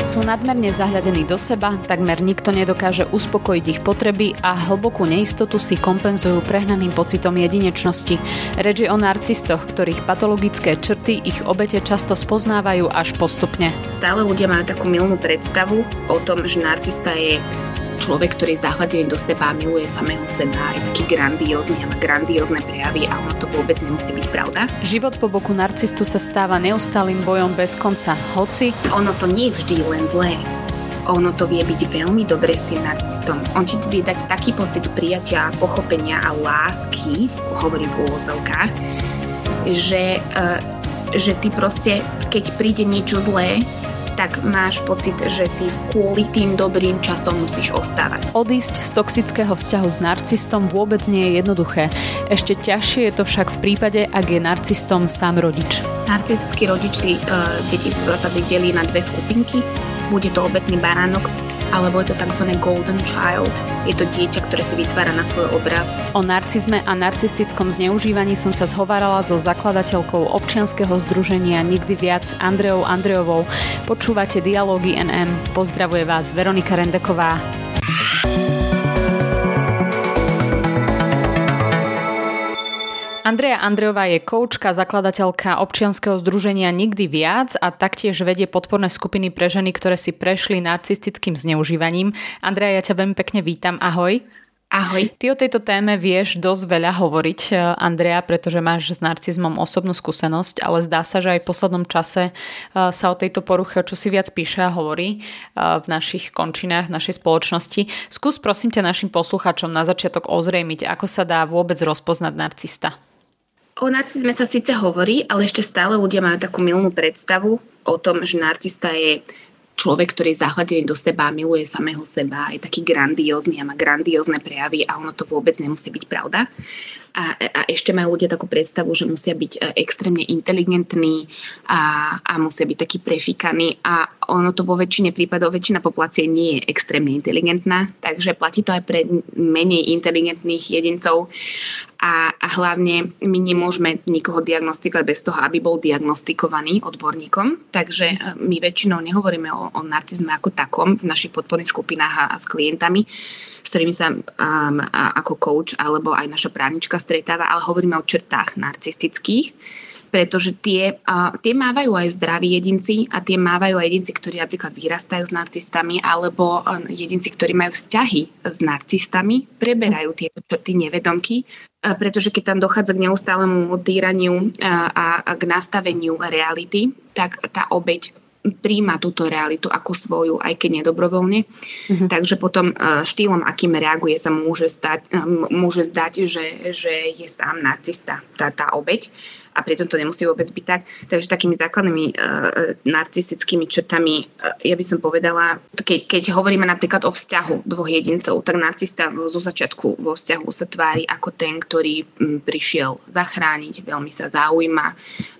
Sú nadmerne zahľadení do seba, takmer nikto nedokáže uspokojiť ich potreby a hlbokú neistotu si kompenzujú prehnaným pocitom jedinečnosti. Reč je o narcistoch, ktorých patologické črty ich obete často spoznávajú až postupne. Stále ľudia majú takú milnú predstavu o tom, že narcista je človek, ktorý je zahladený do seba a miluje samého seba, je taký grandiózny a má grandiózne prejavy a ono to vôbec nemusí byť pravda. Život po boku narcistu sa stáva neustálým bojom bez konca, hoci... Ono to nie je vždy len zlé. Ono to vie byť veľmi dobre s tým narcistom. On ti vie dať taký pocit prijatia, pochopenia a lásky, hovorí v úvodzovkách, že, uh, že ty proste, keď príde niečo zlé, tak máš pocit, že ty kvôli tým dobrým časom musíš ostávať. Odísť z toxického vzťahu s narcistom vôbec nie je jednoduché. Ešte ťažšie je to však v prípade, ak je narcistom sám rodič. Narcistický rodič si uh, deti v zásade delí na dve skupinky. Bude to obetný baránok, alebo je to tzv. golden child. Je to dieťa, ktoré si vytvára na svoj obraz. O narcizme a narcistickom zneužívaní som sa zhovárala so zakladateľkou občianskeho združenia Nikdy viac Andreou Andreovou. Počúvate Dialógy NM. Pozdravuje vás Veronika Rendeková. Andrea Andreová je koučka, zakladateľka občianskeho združenia Nikdy viac a taktiež vedie podporné skupiny pre ženy, ktoré si prešli narcistickým zneužívaním. Andrea, ja ťa veľmi pekne vítam. Ahoj. Ahoj. Ty o tejto téme vieš dosť veľa hovoriť, eh, Andrea, pretože máš s narcizmom osobnú skúsenosť, ale zdá sa, že aj v poslednom čase eh, sa o tejto poruche čo si viac píše a hovorí eh, v našich končinách, v našej spoločnosti. Skús prosím ťa našim posluchačom na začiatok ozrejmiť, ako sa dá vôbec rozpoznať narcista. O narcizme sa síce hovorí, ale ešte stále ľudia majú takú milnú predstavu o tom, že narcista je človek, ktorý je zahladený do seba, miluje samého seba, je taký grandiózny a má grandiózne prejavy a ono to vôbec nemusí byť pravda. A, a ešte majú ľudia takú predstavu, že musia byť e, extrémne inteligentní a, a musia byť takí prefikaní. A ono to vo väčšine prípadov, väčšina populácie nie je extrémne inteligentná, takže platí to aj pre menej inteligentných jedincov. A, a hlavne my nemôžeme nikoho diagnostikovať bez toho, aby bol diagnostikovaný odborníkom. Takže e, my väčšinou nehovoríme o, o narcizme ako takom v našich podporných skupinách a, a s klientami, ktorými sa um, ako coach alebo aj naša právnička stretáva, ale hovoríme o črtách narcistických pretože tie, uh, tie mávajú aj zdraví jedinci a tie mávajú aj jedinci, ktorí napríklad vyrastajú s narcistami alebo jedinci, ktorí majú vzťahy s narcistami, preberajú tieto črty nevedomky, pretože keď tam dochádza k neustálemu týraniu a, a k nastaveniu reality, tak tá obeď príjma túto realitu ako svoju, aj keď nedobrovoľne. Uh-huh. Takže potom štýlom, akým reaguje, sa môže, stať, môže zdať, že, že je sám narcista, tá, tá obeď a pritom to nemusí vôbec byť tak. Takže takými základnými uh, narcistickými črtami, uh, ja by som povedala, keď, keď hovoríme napríklad o vzťahu dvoch jedincov, tak narcista zo začiatku vo vzťahu sa tvári ako ten, ktorý m, prišiel zachrániť, veľmi sa zaujíma,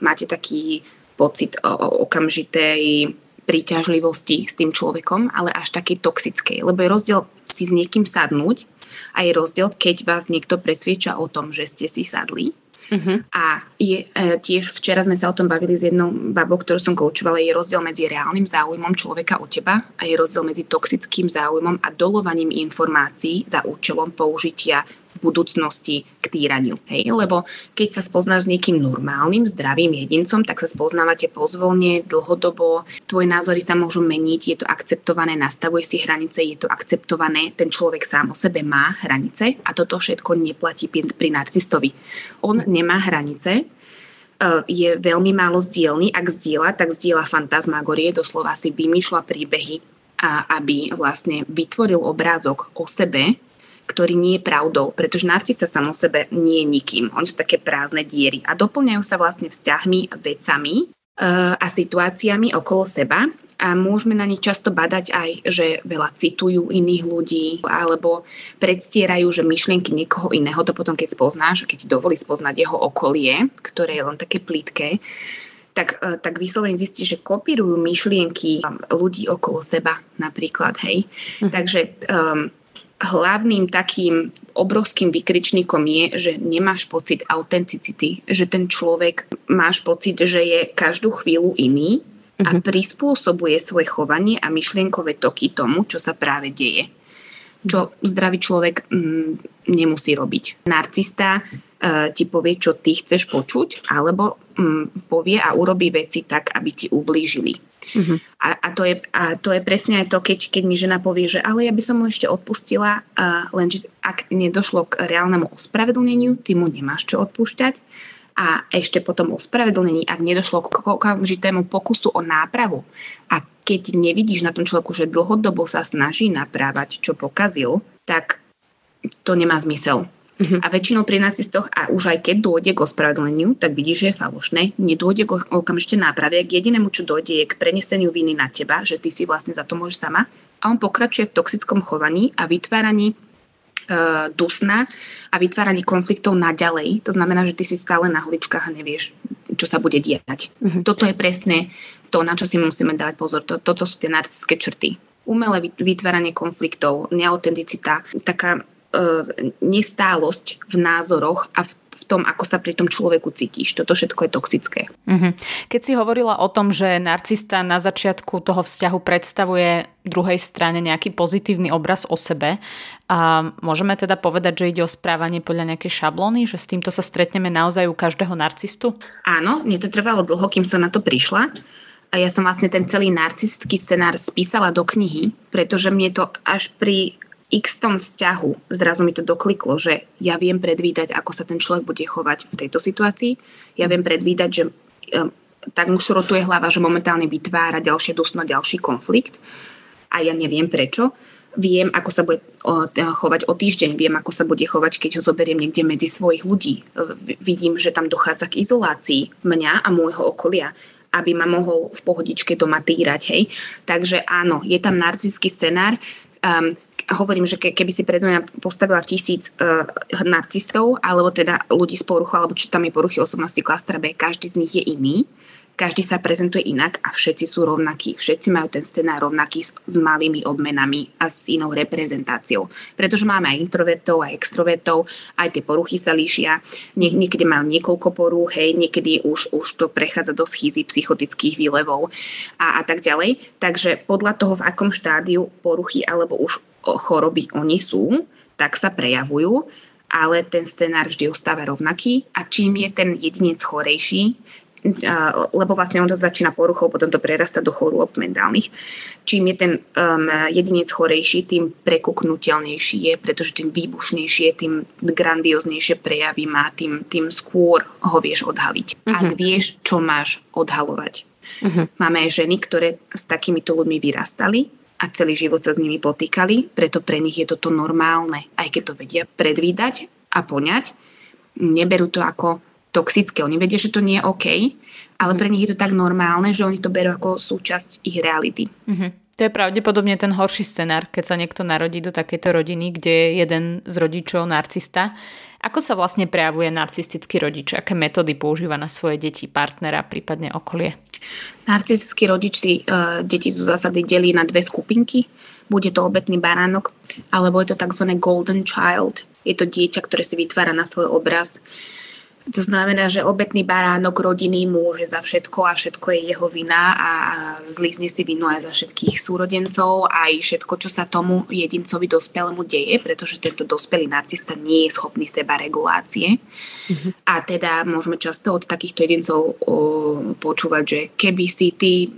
máte taký pocit okamžitej príťažlivosti s tým človekom, ale až takej toxickej. Lebo je rozdiel si s niekým sadnúť a je rozdiel, keď vás niekto presvieča o tom, že ste si sadli Uh-huh. A je, e, tiež včera sme sa o tom bavili s jednou babou, ktorú som koučovala, je rozdiel medzi reálnym záujmom človeka o teba a je rozdiel medzi toxickým záujmom a dolovaním informácií za účelom použitia budúcnosti k týraniu. Hej? Lebo keď sa spoznáš s niekým normálnym, zdravým jedincom, tak sa spoznávate pozvolne, dlhodobo, tvoje názory sa môžu meniť, je to akceptované, nastavuje si hranice, je to akceptované, ten človek sám o sebe má hranice a toto všetko neplatí pri narcistovi. On nemá hranice, e, je veľmi málo zdieľný. Ak zdieľa, tak zdieľa fantasmagorie, doslova si vymýšľa príbehy, a aby vlastne vytvoril obrázok o sebe, ktorý nie je pravdou, pretože narcista sam o sebe nie je nikým. Oni sú také prázdne diery a doplňajú sa vlastne vzťahmi, vecami uh, a situáciami okolo seba a môžeme na nich často badať aj, že veľa citujú iných ľudí alebo predstierajú, že myšlienky niekoho iného, to potom keď spoznáš, keď ti dovolí spoznať jeho okolie, ktoré je len také plítke, tak, e, tak vyslovene zistí, že kopírujú myšlienky ľudí okolo seba napríklad, hej. Hm. Takže um, hlavným takým obrovským vykričníkom je, že nemáš pocit autenticity, že ten človek máš pocit, že je každú chvíľu iný a mhm. prispôsobuje svoje chovanie a myšlienkové toky tomu, čo sa práve deje. Čo zdravý človek mm, nemusí robiť. Narcista ti povie, čo ty chceš počuť, alebo mm, povie a urobí veci tak, aby ti ublížili. Uh-huh. A, a, to je, a to je presne aj to, keď, keď mi žena povie, že ale ja by som mu ešte odpustila, uh, lenže ak nedošlo k reálnemu ospravedlneniu, ty mu nemáš čo odpúšťať a ešte potom ospravedlnení, ak nedošlo k okamžitému pokusu o nápravu a keď nevidíš na tom človeku, že dlhodobo sa snaží naprávať, čo pokazil, tak to nemá zmysel. Uh-huh. A väčšinou pri narcistoch, a už aj keď dôjde k ospravedlneniu, tak vidíš, že je falošné, nedôjde k okamžite náprave, k jedinému, čo dôjde, je k preneseniu viny na teba, že ty si vlastne za to môžeš sama. A on pokračuje v toxickom chovaní a vytváraní uh, dusna a vytváraní konfliktov naďalej. To znamená, že ty si stále na hličkách a nevieš, čo sa bude diať. Uh-huh. Toto je presne to, na čo si musíme dávať pozor. Toto sú tie narcistické črty. Umelé vytváranie konfliktov, neautenticita, taká nestálosť v názoroch a v tom, ako sa pri tom človeku cítiš. Toto všetko je toxické. Uh-huh. Keď si hovorila o tom, že narcista na začiatku toho vzťahu predstavuje druhej strane nejaký pozitívny obraz o sebe, a môžeme teda povedať, že ide o správanie podľa nejakej šablóny, že s týmto sa stretneme naozaj u každého narcistu? Áno, mne to trvalo dlho, kým som na to prišla. A ja som vlastne ten celý narcistický scenár spísala do knihy, pretože mne to až pri x tom vzťahu zrazu mi to dokliklo, že ja viem predvídať, ako sa ten človek bude chovať v tejto situácii. Ja viem predvídať, že um, tak mu šrotuje hlava, že momentálne vytvára ďalšie dusno, ďalší konflikt a ja neviem prečo. Viem, ako sa bude chovať o týždeň, viem, ako sa bude chovať, keď ho zoberiem niekde medzi svojich ľudí. Vidím, že tam dochádza k izolácii mňa a môjho okolia aby ma mohol v pohodičke doma týrať, hej. Takže áno, je tam narcistický scenár, um, hovorím, že keby si pred mňa postavila tisíc uh, narcistov, alebo teda ľudí z poruchu, alebo čo tam je poruchy osobnosti klastra B, každý z nich je iný, každý sa prezentuje inak a všetci sú rovnakí. Všetci majú ten scenár rovnaký s, s malými obmenami a s inou reprezentáciou. Pretože máme aj introvertov, aj extrovertov, aj tie poruchy sa líšia. Nie, niekedy majú niekoľko porúch, hej, niekedy už, už to prechádza do schýzy psychotických výlevov a, a tak ďalej. Takže podľa toho, v akom štádiu poruchy alebo už choroby oni sú, tak sa prejavujú, ale ten scenár vždy ostáva rovnaký a čím je ten jedinec chorejší, lebo vlastne on to začína poruchou, potom to prerasta do chorôb mentálnych. Čím je ten um, jedinec chorejší, tým prekuknutelnejší je, pretože tým výbušnejšie, tým grandioznejšie prejavy má, tým, tým skôr ho vieš odhaliť. Uh-huh. Ak mhm. vieš, čo máš odhalovať. Uh-huh. Máme aj ženy, ktoré s takýmito ľuďmi vyrastali a celý život sa s nimi potýkali, preto pre nich je toto normálne, aj keď to vedia predvídať a poňať. Neberú to ako toxické, oni vedia, že to nie je OK, ale pre nich je to tak normálne, že oni to berú ako súčasť ich reality. Mm-hmm. To je pravdepodobne ten horší scenár, keď sa niekto narodí do takejto rodiny, kde je jeden z rodičov narcista. Ako sa vlastne prejavuje narcistický rodič? Aké metódy používa na svoje deti, partnera, prípadne okolie? Narcistický rodič si uh, deti zo zásady delí na dve skupinky. Bude to obetný baránok, alebo je to tzv. golden child. Je to dieťa, ktoré si vytvára na svoj obraz to znamená, že obetný baránok rodiny môže za všetko a všetko je jeho vina a zlízne si vinu aj za všetkých súrodencov aj všetko, čo sa tomu jedincovi dospelému deje, pretože tento dospelý narcista nie je schopný seba regulácie. Mm-hmm. A teda môžeme často od takýchto jedincov o, počúvať, že keby si ty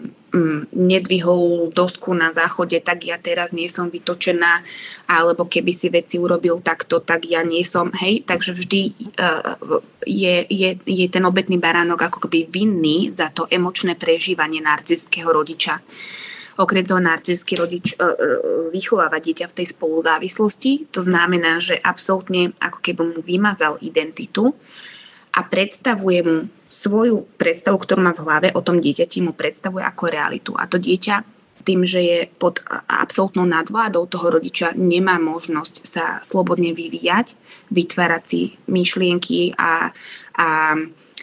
nedvihol dosku na záchode, tak ja teraz nie som vytočená, alebo keby si veci urobil takto, tak ja nie som, hej, takže vždy uh, je, je, je ten obetný baránok ako keby vinný za to emočné prežívanie narcistického rodiča. Okrem toho narcistický rodič uh, vychováva dieťa v tej spoluzávislosti, to znamená, že absolútne ako keby mu vymazal identitu a predstavuje mu svoju predstavu, ktorú má v hlave o tom dieťati, mu predstavuje ako realitu. A to dieťa tým, že je pod absolútnou nadvládou toho rodiča, nemá možnosť sa slobodne vyvíjať, vytvárať si myšlienky a, a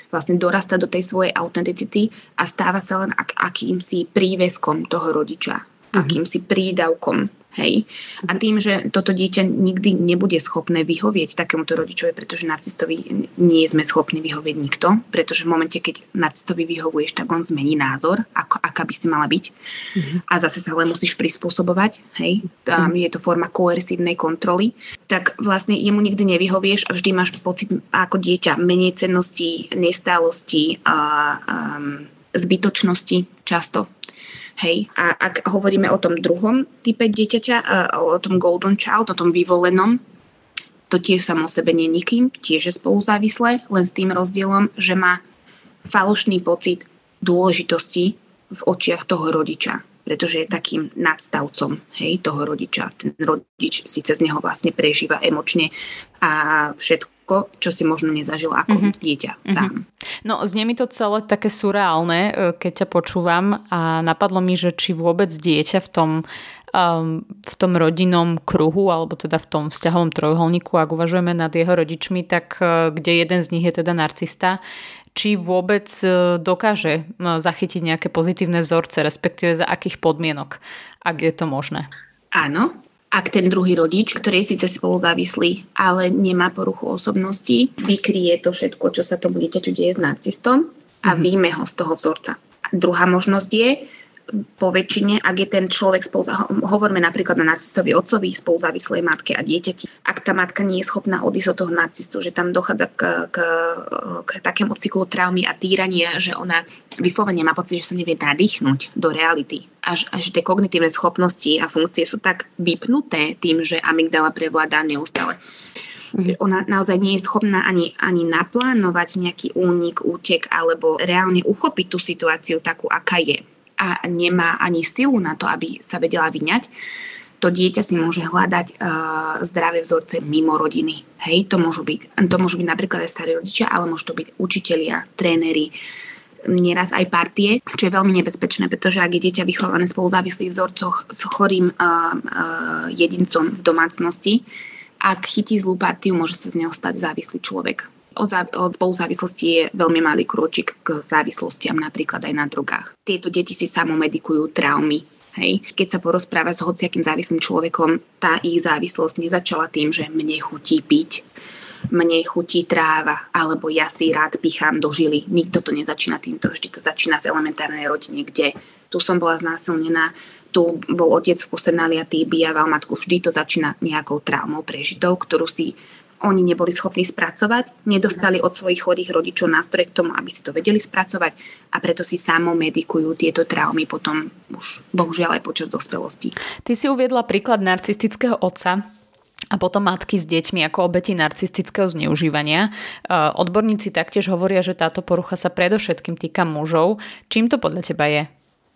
vlastne dorasta do tej svojej autenticity a stáva sa len ak, akýmsi príveskom toho rodiča, mm-hmm. akýmsi prídavkom Hej. A tým, že toto dieťa nikdy nebude schopné vyhovieť takémuto rodičovi, pretože narcistovi nie sme schopní vyhovieť nikto, pretože v momente, keď narcistovi vyhovuješ, tak on zmení názor, ako, aká by si mala byť. Mm-hmm. A zase sa len musíš prispôsobovať. Hej. Tam mm-hmm. je to forma koersívnej kontroly. Tak vlastne jemu nikdy nevyhovieš a vždy máš pocit ako dieťa menej cennosti, nestálosti a um, zbytočnosti často Hej. A ak hovoríme o tom druhom type dieťaťa, o tom golden child, o tom vyvolenom, to tiež samo sebe nie nikým, tiež je spoluzávislé, len s tým rozdielom, že má falošný pocit dôležitosti v očiach toho rodiča pretože je takým nadstavcom hej, toho rodiča. Ten rodič síce z neho vlastne prežíva emočne a všetko, čo si možno nezažil ako mm-hmm. dieťa mhm. sám. Mm-hmm. No, znie mi to celé také surreálne, e, keď ťa počúvam a napadlo mi, že či vôbec dieťa v tom um, v tom rodinnom kruhu, alebo teda v tom vzťahovom trojuholníku, ak uvažujeme nad jeho rodičmi, tak uh, kde jeden z nich je teda narcista, či vôbec e, dokáže e, zachytiť nejaké pozitívne vzorce, respektíve za akých podmienok, ak je to možné. Áno, ak ten druhý rodič, ktorý je síce spolu závislý, ale nemá poruchu osobnosti, vykrie to všetko, čo sa tomu dieťaťu deje s narcistom a mm-hmm. výjme ho z toho vzorca. A druhá možnosť je, po väčšine, ak je ten človek spolu, hovoríme napríklad na narcistovi otcovi, spoluzávislej matke a dieťati, ak tá matka nie je schopná odísť od toho narcistu, že tam dochádza k, k, k takému cyklu traumy a týrania, že ona vyslovene má pocit, že sa nevie nadýchnuť do reality. Až, až tie kognitívne schopnosti a funkcie sú tak vypnuté tým, že amygdala prevláda neustále. Mm-hmm. Ona naozaj nie je schopná ani, ani naplánovať nejaký únik, útek alebo reálne uchopiť tú situáciu takú, aká je a nemá ani silu na to, aby sa vedela vyňať, to dieťa si môže hľadať uh, zdravé vzorce mimo rodiny. Hej, to môžu byť, to môžu byť napríklad aj starí rodičia, ale môžu to byť učitelia, tréneri, nieraz aj partie, čo je veľmi nebezpečné, pretože ak je dieťa vychované spolu závislých vzorcoch s chorým uh, uh, jedincom v domácnosti, ak chytí zlú partiu, môže sa z neho stať závislý človek od, zá, od spoluzávislosti je veľmi malý krôčik k závislostiam, napríklad aj na drogách. Tieto deti si samomedikujú traumy, Hej. Keď sa porozpráva s hociakým závislým človekom, tá ich závislosť nezačala tým, že mne chutí piť, mne chutí tráva, alebo ja si rád pichám do žily. Nikto to nezačína týmto, vždy to začína v elementárnej rodine, kde tu som bola znásilnená, tu bol otec v kuse naliatý, bijával matku, vždy to začína nejakou traumou prežitou, ktorú si oni neboli schopní spracovať, nedostali od svojich chorých rodičov nástroje k tomu, aby si to vedeli spracovať a preto si samo medikujú tieto traumy potom už bohužiaľ aj počas dospelosti. Ty si uviedla príklad narcistického otca, a potom matky s deťmi ako obeti narcistického zneužívania. E, odborníci taktiež hovoria, že táto porucha sa predovšetkým týka mužov. Čím to podľa teba je?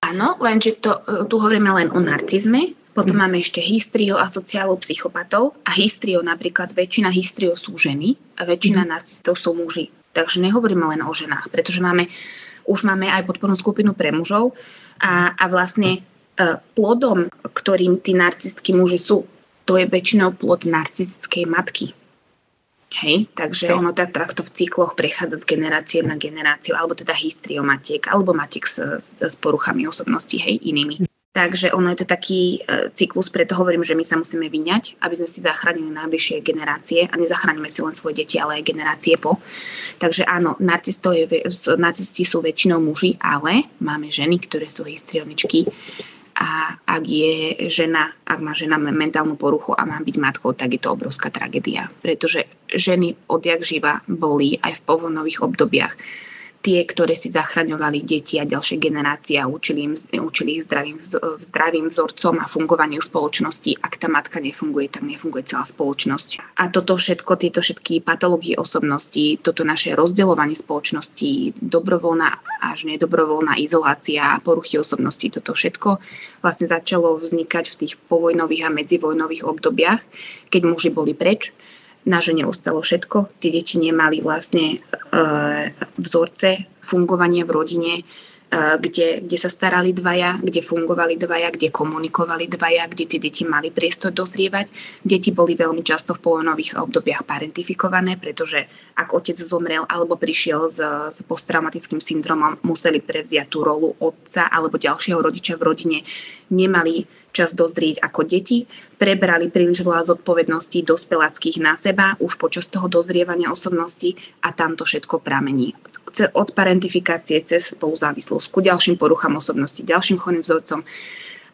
Áno, lenže to, e, tu hovoríme len o narcizme, potom mm. máme ešte hystrio a sociálov psychopatov a hystrio napríklad väčšina hystrio sú ženy a väčšina mm. narcistov sú muži. Takže nehovoríme len o ženách, pretože máme, už máme aj podpornú skupinu pre mužov a, a vlastne e, plodom, ktorým tí narcistskí muži sú, to je väčšinou plod narcistickej matky. Hej, takže ono tak, takto v cykloch prechádza z generácie na generáciu, alebo teda histriomatiek, alebo matiek s, s, s poruchami osobnosti, hej, inými. Takže ono je to taký e, cyklus, preto hovorím, že my sa musíme vyňať, aby sme si zachránili najbližšie generácie a nezachránime si len svoje deti, ale aj generácie po. Takže áno, je, narcisti sú väčšinou muži, ale máme ženy, ktoré sú histrioničky a ak je žena, ak má žena mentálnu poruchu a má byť matkou, tak je to obrovská tragédia. Pretože ženy odjak živa boli aj v povonových obdobiach tie, ktoré si zachraňovali deti a ďalšie generácie a učili, im, učili ich zdravým, zdravým vzorcom a fungovaniu spoločnosti. Ak tá matka nefunguje, tak nefunguje celá spoločnosť. A toto všetko, tieto všetky patológie osobnosti, toto naše rozdeľovanie spoločnosti, dobrovoľná až nedobrovoľná izolácia, poruchy osobnosti, toto všetko vlastne začalo vznikať v tých povojnových a medzivojnových obdobiach, keď muži boli preč na žene ostalo všetko. Tie deti nemali vlastne e, vzorce fungovania v rodine, e, kde, kde sa starali dvaja, kde fungovali dvaja, kde komunikovali dvaja, kde tie deti mali priestor dozrievať. Deti boli veľmi často v povojnových obdobiach parentifikované, pretože ak otec zomrel alebo prišiel s, s posttraumatickým syndromom, museli prevziať tú rolu otca alebo ďalšieho rodiča v rodine, nemali čas dozrieť ako deti, prebrali príliš veľa zodpovedností dospeláckých na seba už počas toho dozrievania osobnosti a tam to všetko pramení od parentifikácie cez spoluzávislosť ku ďalším poruchám osobnosti, ďalším chorým vzorcom.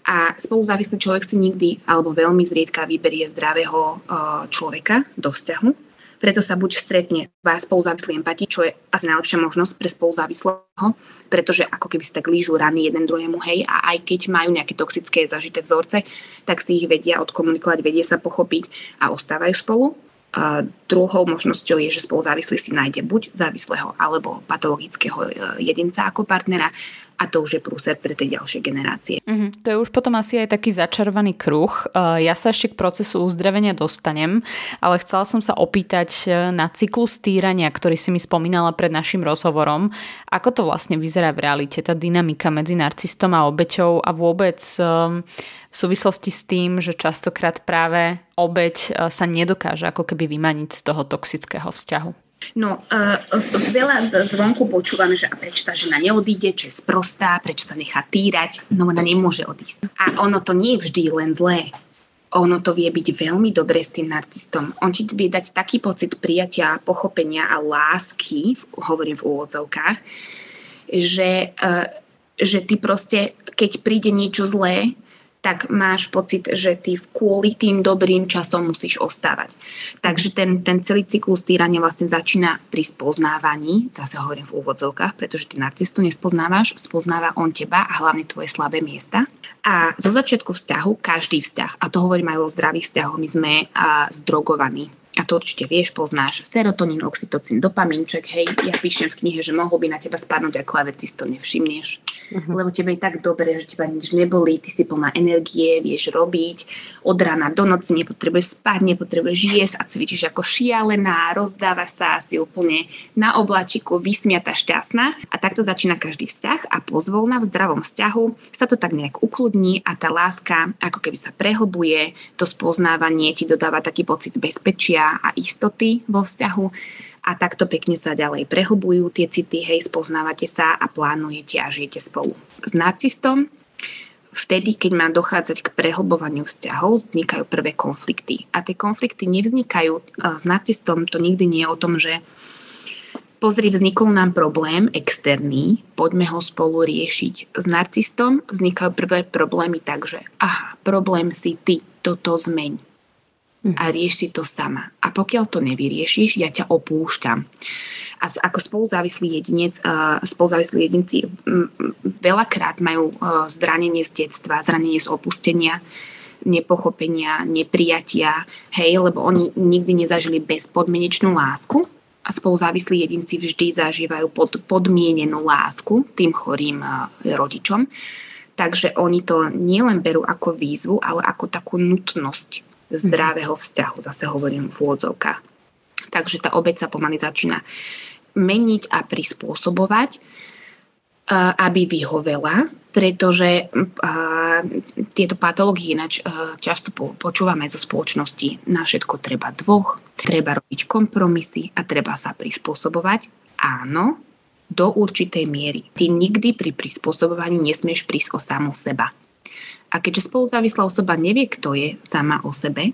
A spoluzávislý človek si nikdy alebo veľmi zriedka vyberie zdravého človeka do vzťahu, preto sa buď stretne vás spoluzávislý empati, čo je asi najlepšia možnosť pre spoluzávislého, pretože ako keby si tak lížu rany jeden druhému, hej, a aj keď majú nejaké toxické zažité vzorce, tak si ich vedia odkomunikovať, vedia sa pochopiť a ostávajú spolu. A druhou možnosťou je, že spoluzávislý si nájde buď závislého alebo patologického e, jedinca ako partnera a to už je prúser pre tie ďalšie generácie. Mm-hmm. To je už potom asi aj taký začarovaný kruh. E, ja sa ešte k procesu uzdravenia dostanem, ale chcela som sa opýtať e, na cyklus týrania, ktorý si mi spomínala pred našim rozhovorom. Ako to vlastne vyzerá v realite, tá dynamika medzi narcistom a obeťou a vôbec e, v súvislosti s tým, že častokrát práve obeť sa nedokáže ako keby vymaniť z toho toxického vzťahu. No, uh, veľa zvonku počúvame, že a prečo tá žena neodíde, čo je sprostá, prečo sa nechá týrať, no ona nemôže odísť. A ono to nie je vždy len zlé. Ono to vie byť veľmi dobre s tým narcistom. On ti vie dať taký pocit prijatia, pochopenia a lásky, hovorím v úvodzovkách, že, uh, že ty proste, keď príde niečo zlé, tak máš pocit, že ty kvôli tým dobrým časom musíš ostávať. Takže ten, ten celý cyklus týrania vlastne začína pri spoznávaní, zase hovorím v úvodzovkách, pretože ty narcistu nespoznávaš, spoznáva on teba a hlavne tvoje slabé miesta. A zo začiatku vzťahu, každý vzťah, a to hovorím aj o zdravých vzťahoch, my sme a, zdrogovaní a to určite vieš, poznáš, serotonín, oxytocín, dopamínček, hej, ja píšem v knihe, že mohol by na teba spadnúť a klave, ty si to nevšimneš. lebo tebe je tak dobre, že teba nič nebolí, ty si plná energie, vieš robiť, od rána do noci nepotrebuješ spať, nepotrebuješ jesť a cvičíš ako šialená, rozdávaš sa asi úplne na oblačiku, vysmiata, šťastná. A takto začína každý vzťah a pozvolna v zdravom vzťahu sa to tak nejak ukludní a tá láska ako keby sa prehlbuje, to spoznávanie ti dodáva taký pocit bezpečia, a istoty vo vzťahu a takto pekne sa ďalej prehlbujú tie city, hej, spoznávate sa a plánujete a žijete spolu. S narcistom vtedy, keď má dochádzať k prehlbovaniu vzťahov, vznikajú prvé konflikty. A tie konflikty nevznikajú e, s narcistom, to nikdy nie je o tom, že pozri, vznikol nám problém externý, poďme ho spolu riešiť. S narcistom vznikajú prvé problémy tak, že aha, problém si ty, toto zmeň a rieš si to sama. A pokiaľ to nevyriešiš, ja ťa opúšťam. A ako spoluzávislý jedinec, spoluzávislí jedinci veľakrát majú zranenie z detstva, zranenie z opustenia, nepochopenia, neprijatia, hej, lebo oni nikdy nezažili bezpodmienečnú lásku a spoluzávislí jedinci vždy zažívajú pod, podmienenú lásku tým chorým rodičom. Takže oni to nielen berú ako výzvu, ale ako takú nutnosť zdravého vzťahu, zase hovorím v úvodzovkách. Takže tá obeď sa pomaly začína meniť a prispôsobovať, aby vyhovela, pretože tieto patológie ináč často počúvame zo spoločnosti. Na všetko treba dvoch, treba robiť kompromisy a treba sa prispôsobovať. Áno, do určitej miery. Ty nikdy pri prispôsobovaní nesmieš prísť o samu seba. A keďže spoluzávislá osoba nevie, kto je sama o sebe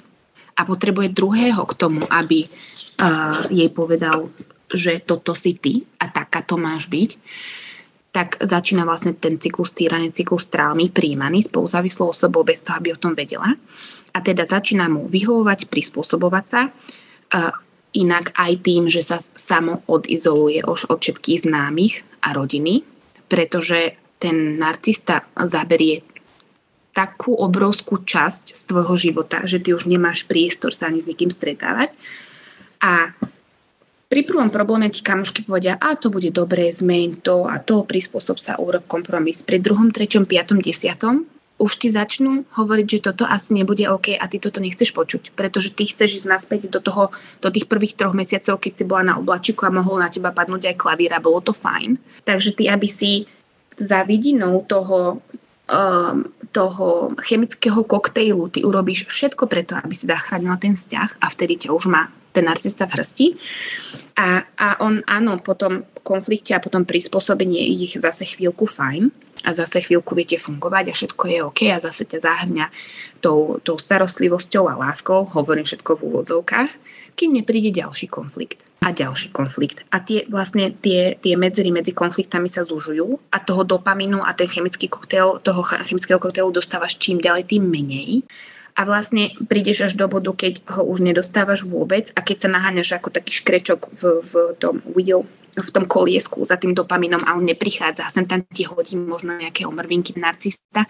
a potrebuje druhého k tomu, aby uh, jej povedal, že toto si ty a taká to máš byť, tak začína vlastne ten cyklus týrania, cyklus traumy príjmaný spoluzávislou osobou bez toho, aby o tom vedela. A teda začína mu vyhovovať, prispôsobovať sa, uh, inak aj tým, že sa samo odizoluje už od všetkých známych a rodiny, pretože ten narcista zaberie takú obrovskú časť z tvojho života, že ty už nemáš priestor sa ani s nikým stretávať. A pri prvom probléme ti kamošky povedia, a to bude dobré, zmeň to a to, prispôsob sa, urob kompromis. Pri druhom, treťom, piatom, desiatom už ti začnú hovoriť, že toto asi nebude OK a ty toto nechceš počuť, pretože ty chceš ísť naspäť do, toho, do tých prvých troch mesiacov, keď si bola na oblačiku a mohol na teba padnúť aj klavír bolo to fajn. Takže ty, aby si za vidinou toho, um, toho chemického koktejlu. Ty urobíš všetko preto, aby si zachránila ten vzťah a vtedy ťa už má ten narcista v hrsti. A, a on áno, potom konflikte a potom prispôsobenie ich zase chvíľku fajn a zase chvíľku viete fungovať a všetko je OK a zase ťa zahrňa tou, tou starostlivosťou a láskou, hovorím všetko v úvodzovkách, kým nepríde ďalší konflikt a ďalší konflikt. A tie vlastne tie, tie medzery medzi konfliktami sa zužujú a toho dopamínu a ten chemický koktail, toho chemického koktejlu dostávaš čím ďalej, tým menej. A vlastne prídeš až do bodu, keď ho už nedostávaš vôbec a keď sa naháňaš ako taký škrečok v, v tom wheel, v tom koliesku za tým dopaminom a on neprichádza a sem tam ti hodí možno nejaké omrvinky narcista,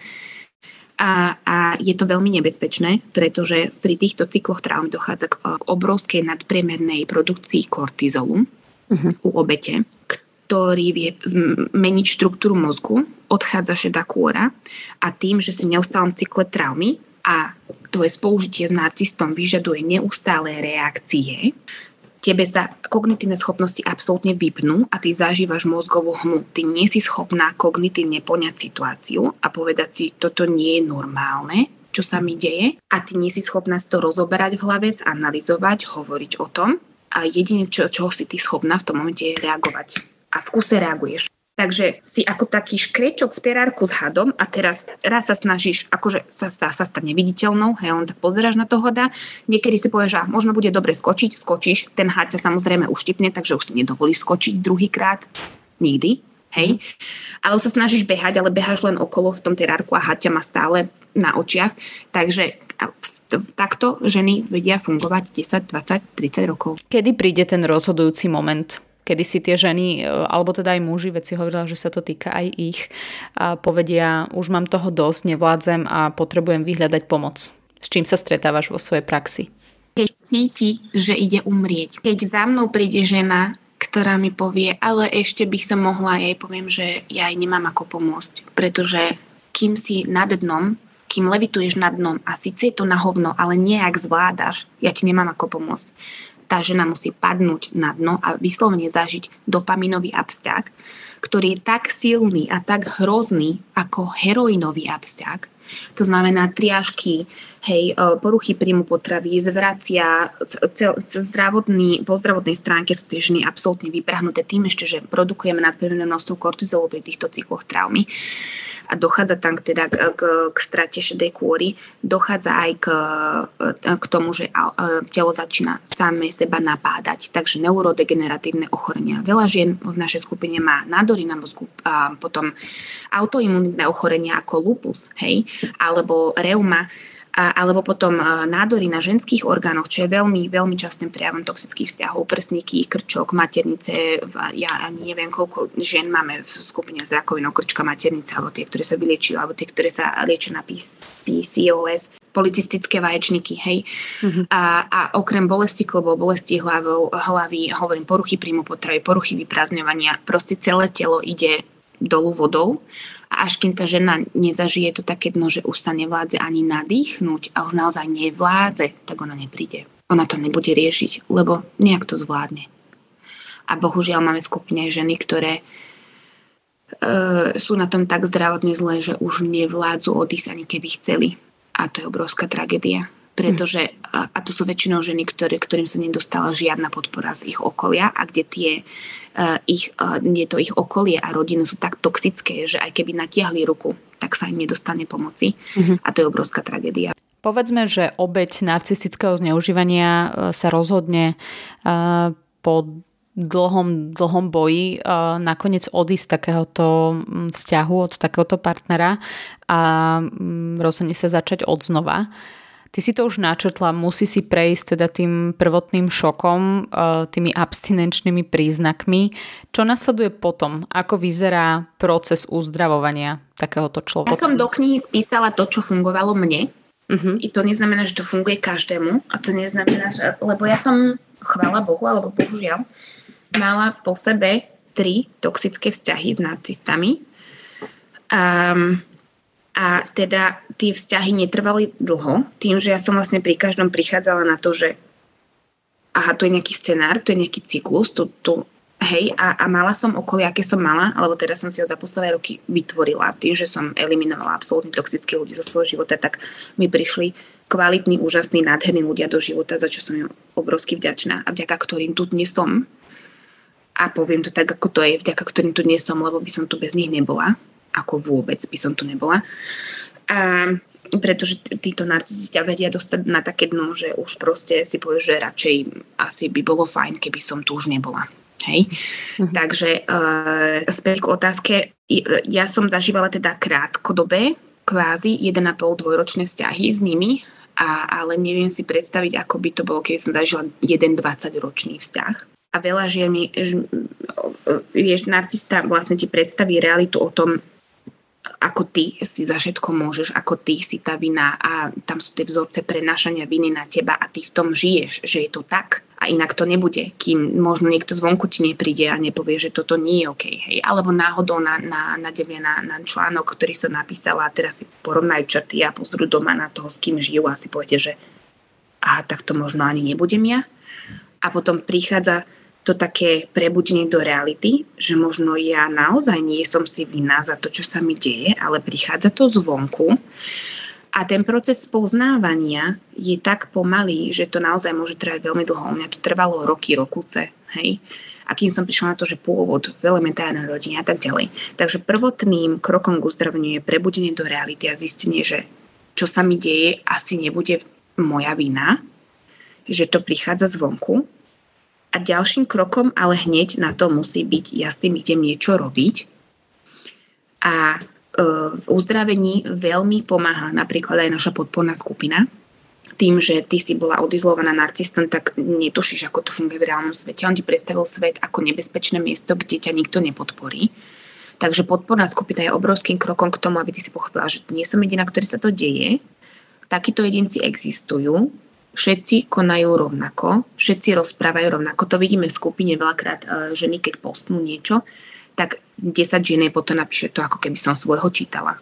a, a je to veľmi nebezpečné, pretože pri týchto cykloch traumy dochádza k, k obrovskej nadpriemernej produkcii kortizolu uh-huh. u obete, ktorý vie zmeniť štruktúru mozgu, odchádza šedá kôra a tým, že si v neustálom cykle traumy a tvoje spolužitie s narcistom vyžaduje neustále reakcie, tebe sa kognitívne schopnosti absolútne vypnú a ty zažívaš mozgovú hmu. Ty nie si schopná kognitívne poňať situáciu a povedať si, toto nie je normálne, čo sa mi deje a ty nie si schopná si to rozoberať v hlave, zanalizovať, hovoriť o tom a jedine, čo, čo si ty schopná v tom momente je reagovať. A v kuse reaguješ. Takže si ako taký škrečok v terárku s hadom a teraz raz sa snažíš, akože sa, sa, sa stane viditeľnou, hej, len tak pozeráš na toho hada, niekedy si povieš, že možno bude dobre skočiť, skočíš, ten had ťa samozrejme uštipne, takže už si nedovolíš skočiť druhýkrát, nikdy, hej. Ale sa snažíš behať, ale beháš len okolo v tom terárku a had ťa má stále na očiach, takže takto ženy vedia fungovať 10, 20, 30 rokov. Kedy príde ten rozhodujúci moment? Kedy si tie ženy, e, alebo teda aj muži, veci hovorila, že sa to týka aj ich, a povedia, už mám toho dosť, nevládzem a potrebujem vyhľadať pomoc. S čím sa stretávaš vo svojej praxi? Keď cíti, že ide umrieť. Keď za mnou príde žena, ktorá mi povie, ale ešte by som mohla, jej poviem, že ja jej nemám ako pomôcť, pretože kým si nad dnom, kým levituješ nad dnom a síce je to na hovno, ale nejak zvládaš, ja ti nemám ako pomôcť tá žena musí padnúť na dno a vyslovene zažiť dopaminový absťak, ktorý je tak silný a tak hrozný ako heroinový absťak. To znamená triažky, hej, e, poruchy príjmu potravy, zvracia, zdravotný, po zdravotnej stránke sú tie ženy absolútne vyprahnuté tým ešte, že produkujeme nadpriemerné množstvo kortizolu pri týchto cykloch traumy a dochádza tam teda k, k, k strate šedej kôry, dochádza aj k, k tomu, že telo začína samé seba napádať. Takže neurodegeneratívne ochorenia. Veľa žien v našej skupine má nádory na mozgu, a potom autoimunitné ochorenia ako lupus, hej, alebo reuma alebo potom nádory na ženských orgánoch, čo je veľmi, veľmi častým prejavom toxických vzťahov, prsníky, krčok, maternice. Ja ani neviem, koľko žien máme v skupine s rakovinou krčka maternice, alebo tie, ktoré sa vyliečili, alebo tie, ktoré sa liečia na PCOS policistické vaječníky, hej. Mm-hmm. A, a okrem bolesti klobov, bolesti hlavou, hlavy, hovorím, poruchy príjmu potravy, poruchy vyprázdňovania, proste celé telo ide dolu vodou a až kým tá žena nezažije to také dno, že už sa nevládze ani nadýchnuť a už naozaj nevládze, tak ona nepríde. Ona to nebude riešiť, lebo nejak to zvládne. A bohužiaľ máme skupine ženy, ktoré e, sú na tom tak zdravotne zlé, že už nevládzu odísť ani keby chceli. A to je obrovská tragédia pretože, a to sú väčšinou ženy, ktoré, ktorým sa nedostala žiadna podpora z ich okolia a kde tie uh, ich, nie to ich okolie a rodiny sú tak toxické, že aj keby natiahli ruku, tak sa im nedostane pomoci uh-huh. a to je obrovská tragédia. Povedzme, že obeď narcistického zneužívania e, sa rozhodne uh, po dlhom, dlhom boji uh, nakoniec odísť z takéhoto vzťahu od takéhoto partnera a um, rozhodne sa začať od znova. Ty si to už načrtla, musí si prejsť teda tým prvotným šokom, e, tými abstinenčnými príznakmi. Čo nasleduje potom? Ako vyzerá proces uzdravovania takéhoto človeka? Ja som do knihy spísala to, čo fungovalo mne. Uh-huh. I to neznamená, že to funguje každému. A to neznamená, že... Lebo ja som, chvála Bohu, alebo bohužiaľ, mala po sebe tri toxické vzťahy s narcistami. Um, a teda tie vzťahy netrvali dlho, tým, že ja som vlastne pri každom prichádzala na to, že aha, to je nejaký scenár, to je nejaký cyklus, tu, tu Hej, a, a mala som okolie, aké som mala, alebo teraz som si ho za posledné roky vytvorila. Tým, že som eliminovala absolútne toxické ľudí zo svojho života, tak mi prišli kvalitní, úžasní, nádherní ľudia do života, za čo som ju obrovsky vďačná a vďaka ktorým tu dnes som. A poviem to tak, ako to je, vďaka ktorým tu dnes som, lebo by som tu bez nich nebola. Ako vôbec by som tu nebola. A pretože títo narcisi ťa vedia dostať na také dno, že už proste si povieš, že radšej asi by bolo fajn, keby som tu už nebola. Hej? Uh-huh. Takže uh, späť k otázke. Ja som zažívala teda krátkodobé, kvázi 1,5 dvojročné vzťahy s nimi, a, ale neviem si predstaviť, ako by to bolo, keby som zažila 1 20-ročný vzťah. A veľa žien mi, vieš, narcista vlastne ti predstaví realitu o tom, ako ty si za všetko môžeš, ako ty si tá vina a tam sú tie vzorce prenášania viny na teba a ty v tom žiješ, že je to tak a inak to nebude, kým možno niekto zvonku ti nepríde a nepovie, že toto nie je OK. Hej. Alebo náhodou na, na, na, na, na článok, ktorý som napísala a teraz si porovnajú črty a pozrú doma na toho, s kým žijú a si poviete, že aha, tak to možno ani nebudem ja. A potom prichádza to také prebudenie do reality, že možno ja naozaj nie som si vinná za to, čo sa mi deje, ale prichádza to zvonku. A ten proces poznávania je tak pomalý, že to naozaj môže trvať veľmi dlho. U mňa to trvalo roky, rokuce. Hej? A kým som prišla na to, že pôvod v elementárnej rodine a tak ďalej. Takže prvotným krokom k uzdraveniu je prebudenie do reality a zistenie, že čo sa mi deje, asi nebude moja vina, že to prichádza zvonku a ďalším krokom ale hneď na to musí byť, ja s tým idem niečo robiť. A e, v uzdravení veľmi pomáha napríklad aj naša podporná skupina. Tým, že ty si bola odizlovaná narcistom, tak netušíš, ako to funguje v reálnom svete. On ti predstavil svet ako nebezpečné miesto, kde ťa nikto nepodporí. Takže podporná skupina je obrovským krokom k tomu, aby ty si pochopila, že nie som jediná, ktorý sa to deje. Takíto jedinci existujú všetci konajú rovnako, všetci rozprávajú rovnako. To vidíme v skupine veľakrát e, ženy, keď postnú niečo, tak 10 žien potom napíše to, ako keby som svojho čítala.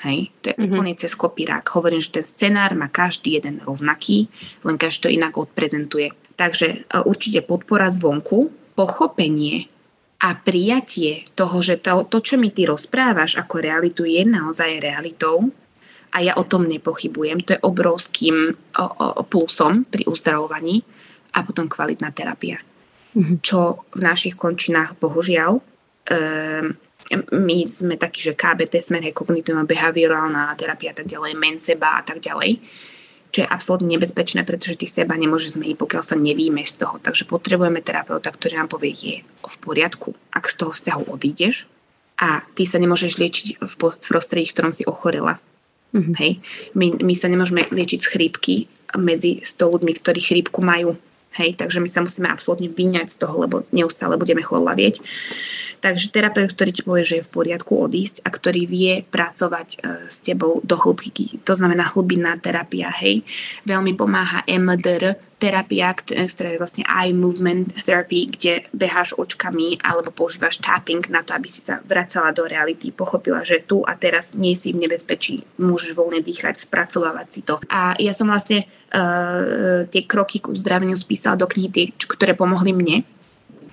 Hej, to je mm-hmm. úplne cez kopírák. Hovorím, že ten scenár má každý jeden rovnaký, len každý to inak odprezentuje. Takže e, určite podpora zvonku, pochopenie a prijatie toho, že to, to, čo mi ty rozprávaš ako realitu, je naozaj realitou a ja o tom nepochybujem. To je obrovským o, o, plusom pri uzdravovaní a potom kvalitná terapia. Mm-hmm. Čo v našich končinách, bohužiaľ, um, my sme takí, že KBT, smer kognitívna behaviorálna terapia a tak ďalej, menseba a tak ďalej, čo je absolútne nebezpečné, pretože ty seba nemôže zmeniť, pokiaľ sa nevíme z toho. Takže potrebujeme terapeuta, ktorý nám povie, je v poriadku, ak z toho vzťahu odídeš a ty sa nemôžeš liečiť v prostredí, v ktorom si ochorela Mm-hmm. Hej. My, my sa nemôžeme liečiť z chrípky medzi 100 ľuďmi, ktorí chrípku majú. Hej, takže my sa musíme absolútne vyňať z toho, lebo neustále budeme chladlavieť. Takže terapeut, ktorý ti povie, že je v poriadku odísť a ktorý vie pracovať e, s tebou do hĺbky, to znamená hlbinná terapia, hej. Veľmi pomáha MDR terapia, ktorá je vlastne eye movement therapy, kde beháš očkami alebo používaš tapping na to, aby si sa vracala do reality, pochopila, že tu a teraz nie si v nebezpečí, môžeš voľne dýchať, spracovávať si to. A ja som vlastne uh, tie kroky k uzdraveniu spísala do knihy, tie, ktoré pomohli mne.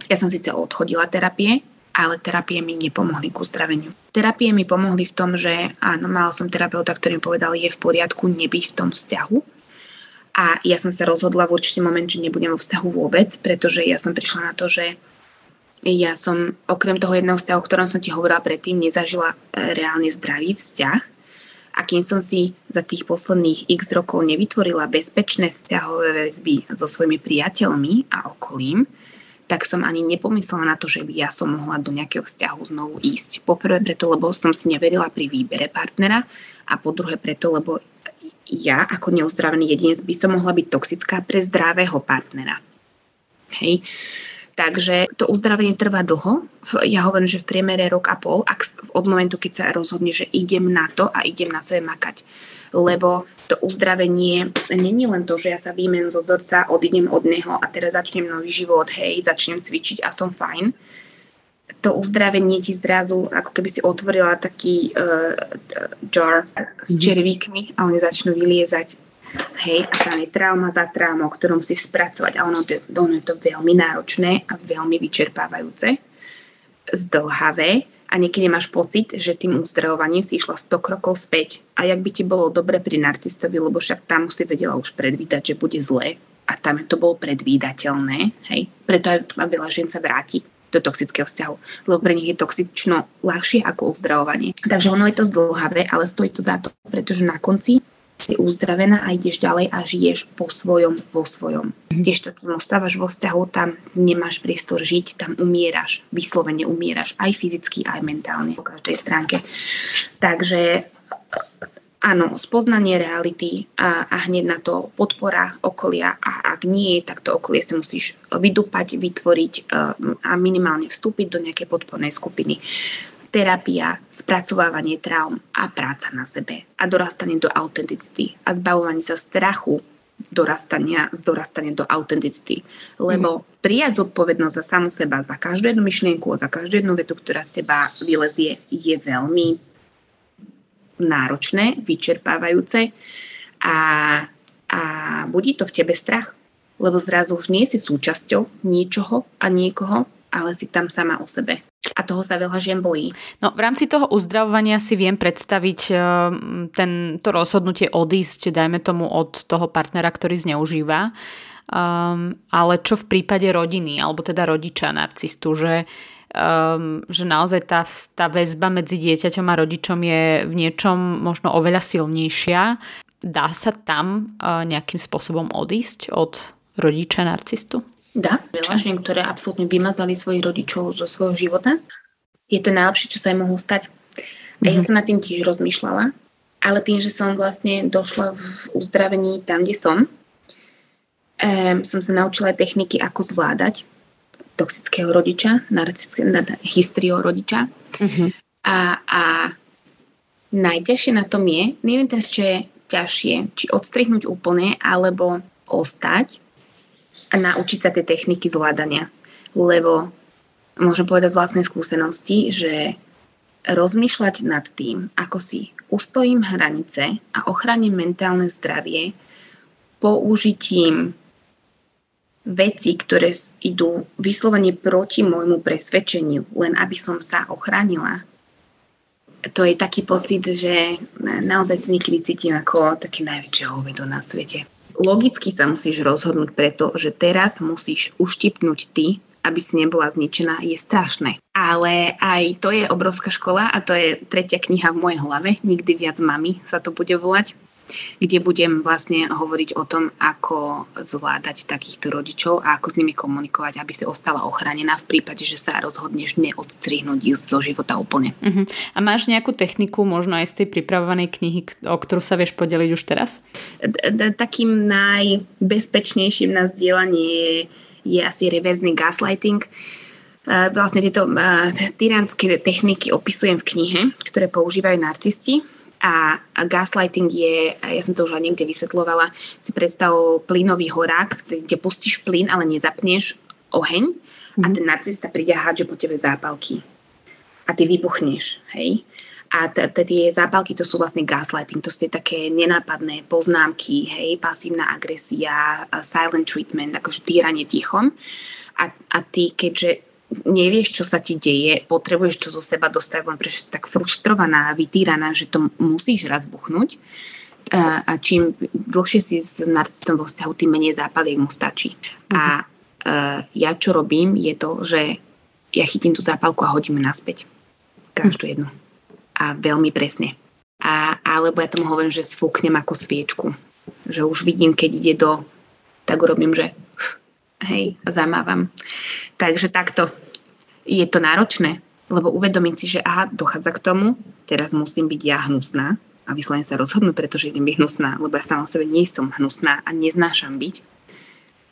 Ja som síce odchodila terapie, ale terapie mi nepomohli k uzdraveniu. Terapie mi pomohli v tom, že áno, mal som terapeuta, ktorý mi povedal, je v poriadku nebyť v tom vzťahu. A ja som sa rozhodla v určitý moment, že nebudem vo vzťahu vôbec, pretože ja som prišla na to, že ja som okrem toho jedného vzťahu, o ktorom som ti hovorila predtým, nezažila e, reálne zdravý vzťah. A kým som si za tých posledných x rokov nevytvorila bezpečné vzťahové väzby so svojimi priateľmi a okolím, tak som ani nepomyslela na to, že by ja som mohla do nejakého vzťahu znovu ísť. Poprvé preto, lebo som si neverila pri výbere partnera a po druhé preto, lebo ja ako neuzdravený jedinec by som mohla byť toxická pre zdravého partnera. Hej. Takže to uzdravenie trvá dlho. Ja hovorím, že v priemere rok a pol, ak od momentu, keď sa rozhodne, že idem na to a idem na sebe makať lebo to uzdravenie není len to, že ja sa výmením zo vzorca, odídem od neho a teraz začnem nový život, hej, začnem cvičiť a som fajn. To uzdravenie ti zrazu, ako keby si otvorila taký uh, jar s mhm. červíkmi a oni začnú vyliezať Hej, a tam je trauma za traumou, ktorú musíš spracovať a ono, ono je to veľmi náročné a veľmi vyčerpávajúce, zdlhavé a niekedy máš pocit, že tým uzdravovaním si išla 100 krokov späť. A jak by ti bolo dobre pri narcistovi, lebo však tam si vedela už predvídať, že bude zlé a tam to bolo predvídateľné, hej. Preto aj veľa žien sa vráti do toxického vzťahu, lebo pre nich je toxično ľahšie ako uzdravovanie. Takže ono je to zdlhavé, ale stojí to za to, pretože na konci si uzdravená a ideš ďalej a žiješ po svojom, vo svojom. Tiež to, kým ostávaš vo vzťahu, tam nemáš priestor žiť, tam umieraš, vyslovene umieraš, aj fyzicky, aj mentálne po každej stránke. Takže áno, spoznanie reality a, a hneď na to podpora okolia a ak nie, tak to okolie sa musíš vydupať, vytvoriť um, a minimálne vstúpiť do nejakej podpornej skupiny. Terapia, spracovávanie traum a práca na sebe a dorastanie do autenticity a zbavovanie sa strachu dorastania, z dorastania do autenticity. Lebo mm. prijať zodpovednosť za samu seba, za každú jednu myšlienku, za každú jednu vetu, ktorá z teba vylezie, je veľmi náročné, vyčerpávajúce a, a budí to v tebe strach, lebo zrazu už nie si súčasťou niečoho a niekoho, ale si tam sama o sebe. A toho sa veľa žien bojí. No, v rámci toho uzdravovania si viem predstaviť eh, ten, to rozhodnutie odísť, dajme tomu, od toho partnera, ktorý zneužíva. Um, ale čo v prípade rodiny, alebo teda rodiča narcistu, že um, že naozaj tá, tá väzba medzi dieťaťom a rodičom je v niečom možno oveľa silnejšia. Dá sa tam uh, nejakým spôsobom odísť od rodiča narcistu? Dá. Žien, ktoré absolútne vymazali svojich rodičov zo svojho života. Je to najlepšie, čo sa im mohlo stať. A ja mhm. som na tým tiež rozmýšľala, ale tým, že som vlastne došla v uzdravení tam, kde som, um, som sa naučila techniky, ako zvládať toxického rodiča, hystriou rodiča. Uh-huh. A, a najťažšie na tom je, neviem teraz, čo je ťažšie, či odstrihnúť úplne, alebo ostať a naučiť sa tie techniky zvládania. Lebo môžem povedať z vlastnej skúsenosti, že rozmýšľať nad tým, ako si ustojím hranice a ochránim mentálne zdravie použitím veci, ktoré idú vyslovene proti môjmu presvedčeniu, len aby som sa ochránila. To je taký pocit, že naozaj sa niekedy cítim ako taký najväčšie hovedo na svete. Logicky sa musíš rozhodnúť preto, že teraz musíš uštipnúť ty, aby si nebola zničená, je strašné. Ale aj to je obrovská škola a to je tretia kniha v mojej hlave, nikdy viac mami sa to bude volať kde budem vlastne hovoriť o tom, ako zvládať takýchto rodičov a ako s nimi komunikovať, aby si ostala ochránená v prípade, že sa rozhodneš neodstrihnúť ich zo života úplne. Uh-huh. A máš nejakú techniku, možno aj z tej pripravovanej knihy, o ktorú sa vieš podeliť už teraz? Takým najbezpečnejším na zdieľanie je, je asi reverzný gaslighting. Vlastne tieto tyrantské techniky opisujem v knihe, ktoré používajú narcisti a, a gaslighting je, ja som to už aj niekde vysvetlovala, si predstav plynový horák, kde pustíš plyn, ale nezapneš oheň mm-hmm. a mhm. ten narcista príde a hádže po tebe zápalky. A ty vybuchneš, hej? A tie zápalky to sú vlastne gaslighting, to sú tie také nenápadné poznámky, hej, pasívna agresia, silent treatment, akože týranie tichom. A, a ty, keďže nevieš, čo sa ti deje, potrebuješ to zo seba dostať len, pretože si tak frustrovaná a vytýraná, že to musíš raz buchnúť. A, a čím dlhšie si s narcistom vo vzťahu, tým menej zápaliek mu stačí. Uh-huh. A uh, ja čo robím, je to, že ja chytím tú zápalku a hodím naspäť. Každú uh-huh. jednu. A veľmi presne. A, alebo ja tomu hovorím, že sfúknem ako sviečku. Že už vidím, keď ide do... Tak urobím, že hej, zamávam. Takže takto je to náročné, lebo uvedomiť si, že aha, dochádza k tomu, teraz musím byť ja hnusná a vyslovene sa rozhodnúť, pretože idem byť hnusná, lebo ja sama sebe nie som hnusná a neznášam byť.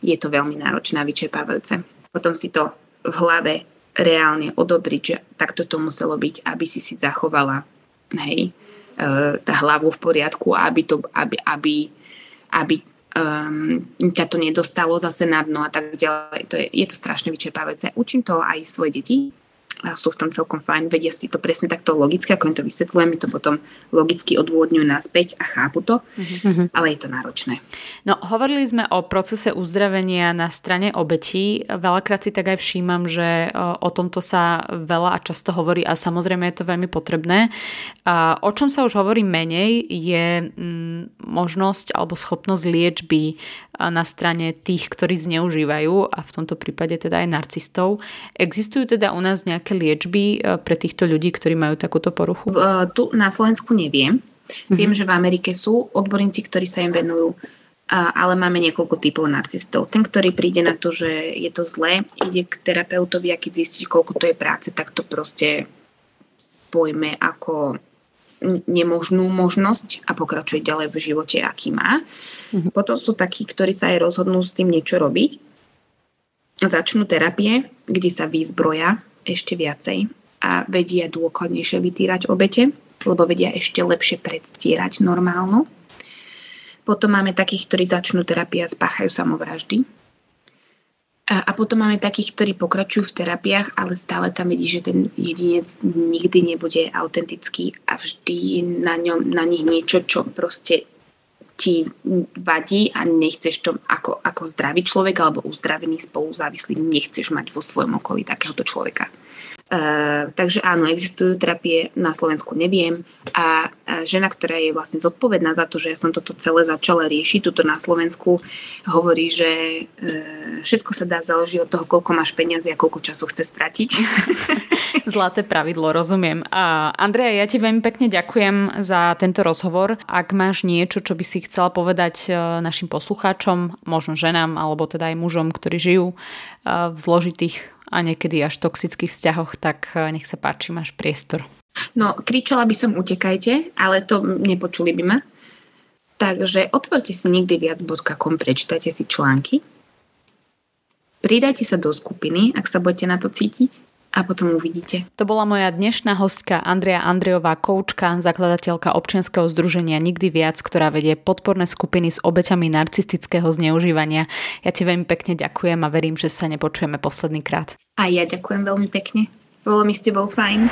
Je to veľmi náročné a vyčerpávajúce. Potom si to v hlave reálne odobriť, že takto to muselo byť, aby si si zachovala hej, e, tá hlavu v poriadku aby, to, aby, aby, aby um, ťa to nedostalo zase na dno a tak ďalej. To je, je to strašne vyčerpávajúce. Učím to aj svoje deti sú v tom celkom fajn, vedia si to presne takto logicky, ako im to vysvetľujem, mi to potom logicky odôvodňujú naspäť a chápu to, mm-hmm. ale je to náročné. No, hovorili sme o procese uzdravenia na strane obetí. Veľakrát si tak aj všímam, že o tomto sa veľa a často hovorí a samozrejme je to veľmi potrebné. A o čom sa už hovorí menej je mm, možnosť alebo schopnosť liečby na strane tých, ktorí zneužívajú a v tomto prípade teda aj narcistov. Existujú teda u nás nejaké liečby e, pre týchto ľudí, ktorí majú takúto poruchu? V, tu na Slovensku neviem. Mm-hmm. Viem, že v Amerike sú odborníci, ktorí sa im venujú, ale máme niekoľko typov narcistov. Ten, ktorý príde na to, že je to zlé, ide k terapeutovi a keď zistí, koľko to je práce, tak to proste pojme ako nemožnú možnosť a pokračuje ďalej v živote, aký má. Mm-hmm. Potom sú takí, ktorí sa aj rozhodnú s tým niečo robiť. Začnú terapie, kde sa vyzbroja ešte viacej a vedia dôkladnejšie vytýrať obete, lebo vedia ešte lepšie predstierať normálnu. Potom máme takých, ktorí začnú terapie a spáchajú samovraždy. A, a potom máme takých, ktorí pokračujú v terapiách, ale stále tam vidí, že ten jedinec nikdy nebude autentický a vždy na, ňom, na nich niečo, čo proste ti vadí a nechceš to ako, ako zdravý človek alebo uzdravený spoluzávislý, nechceš mať vo svojom okolí takéhoto človeka. Uh, takže áno, existujú terapie, na Slovensku neviem a uh, žena, ktorá je vlastne zodpovedná za to, že ja som toto celé začala riešiť, tuto na Slovensku, hovorí, že uh, všetko sa dá záleží od toho, koľko máš peniazy a koľko času chce stratiť. Zlaté pravidlo, rozumiem. A Andrea, ja ti veľmi pekne ďakujem za tento rozhovor. Ak máš niečo, čo by si chcela povedať našim poslucháčom, možno ženám alebo teda aj mužom, ktorí žijú v zložitých a niekedy až toxických vzťahoch, tak eh, nech sa páči, máš priestor. No, kričala by som utekajte, ale to nepočuli by ma. Takže otvorte si nikdy viac.com, prečítajte si články, pridajte sa do skupiny, ak sa budete na to cítiť a potom uvidíte. To bola moja dnešná hostka Andrea Andreová, koučka, zakladateľka občianskeho združenia Nikdy viac, ktorá vedie podporné skupiny s obeťami narcistického zneužívania. Ja ti veľmi pekne ďakujem a verím, že sa nepočujeme posledný krát. A ja ďakujem veľmi pekne. Bolo mi s tebou fajn.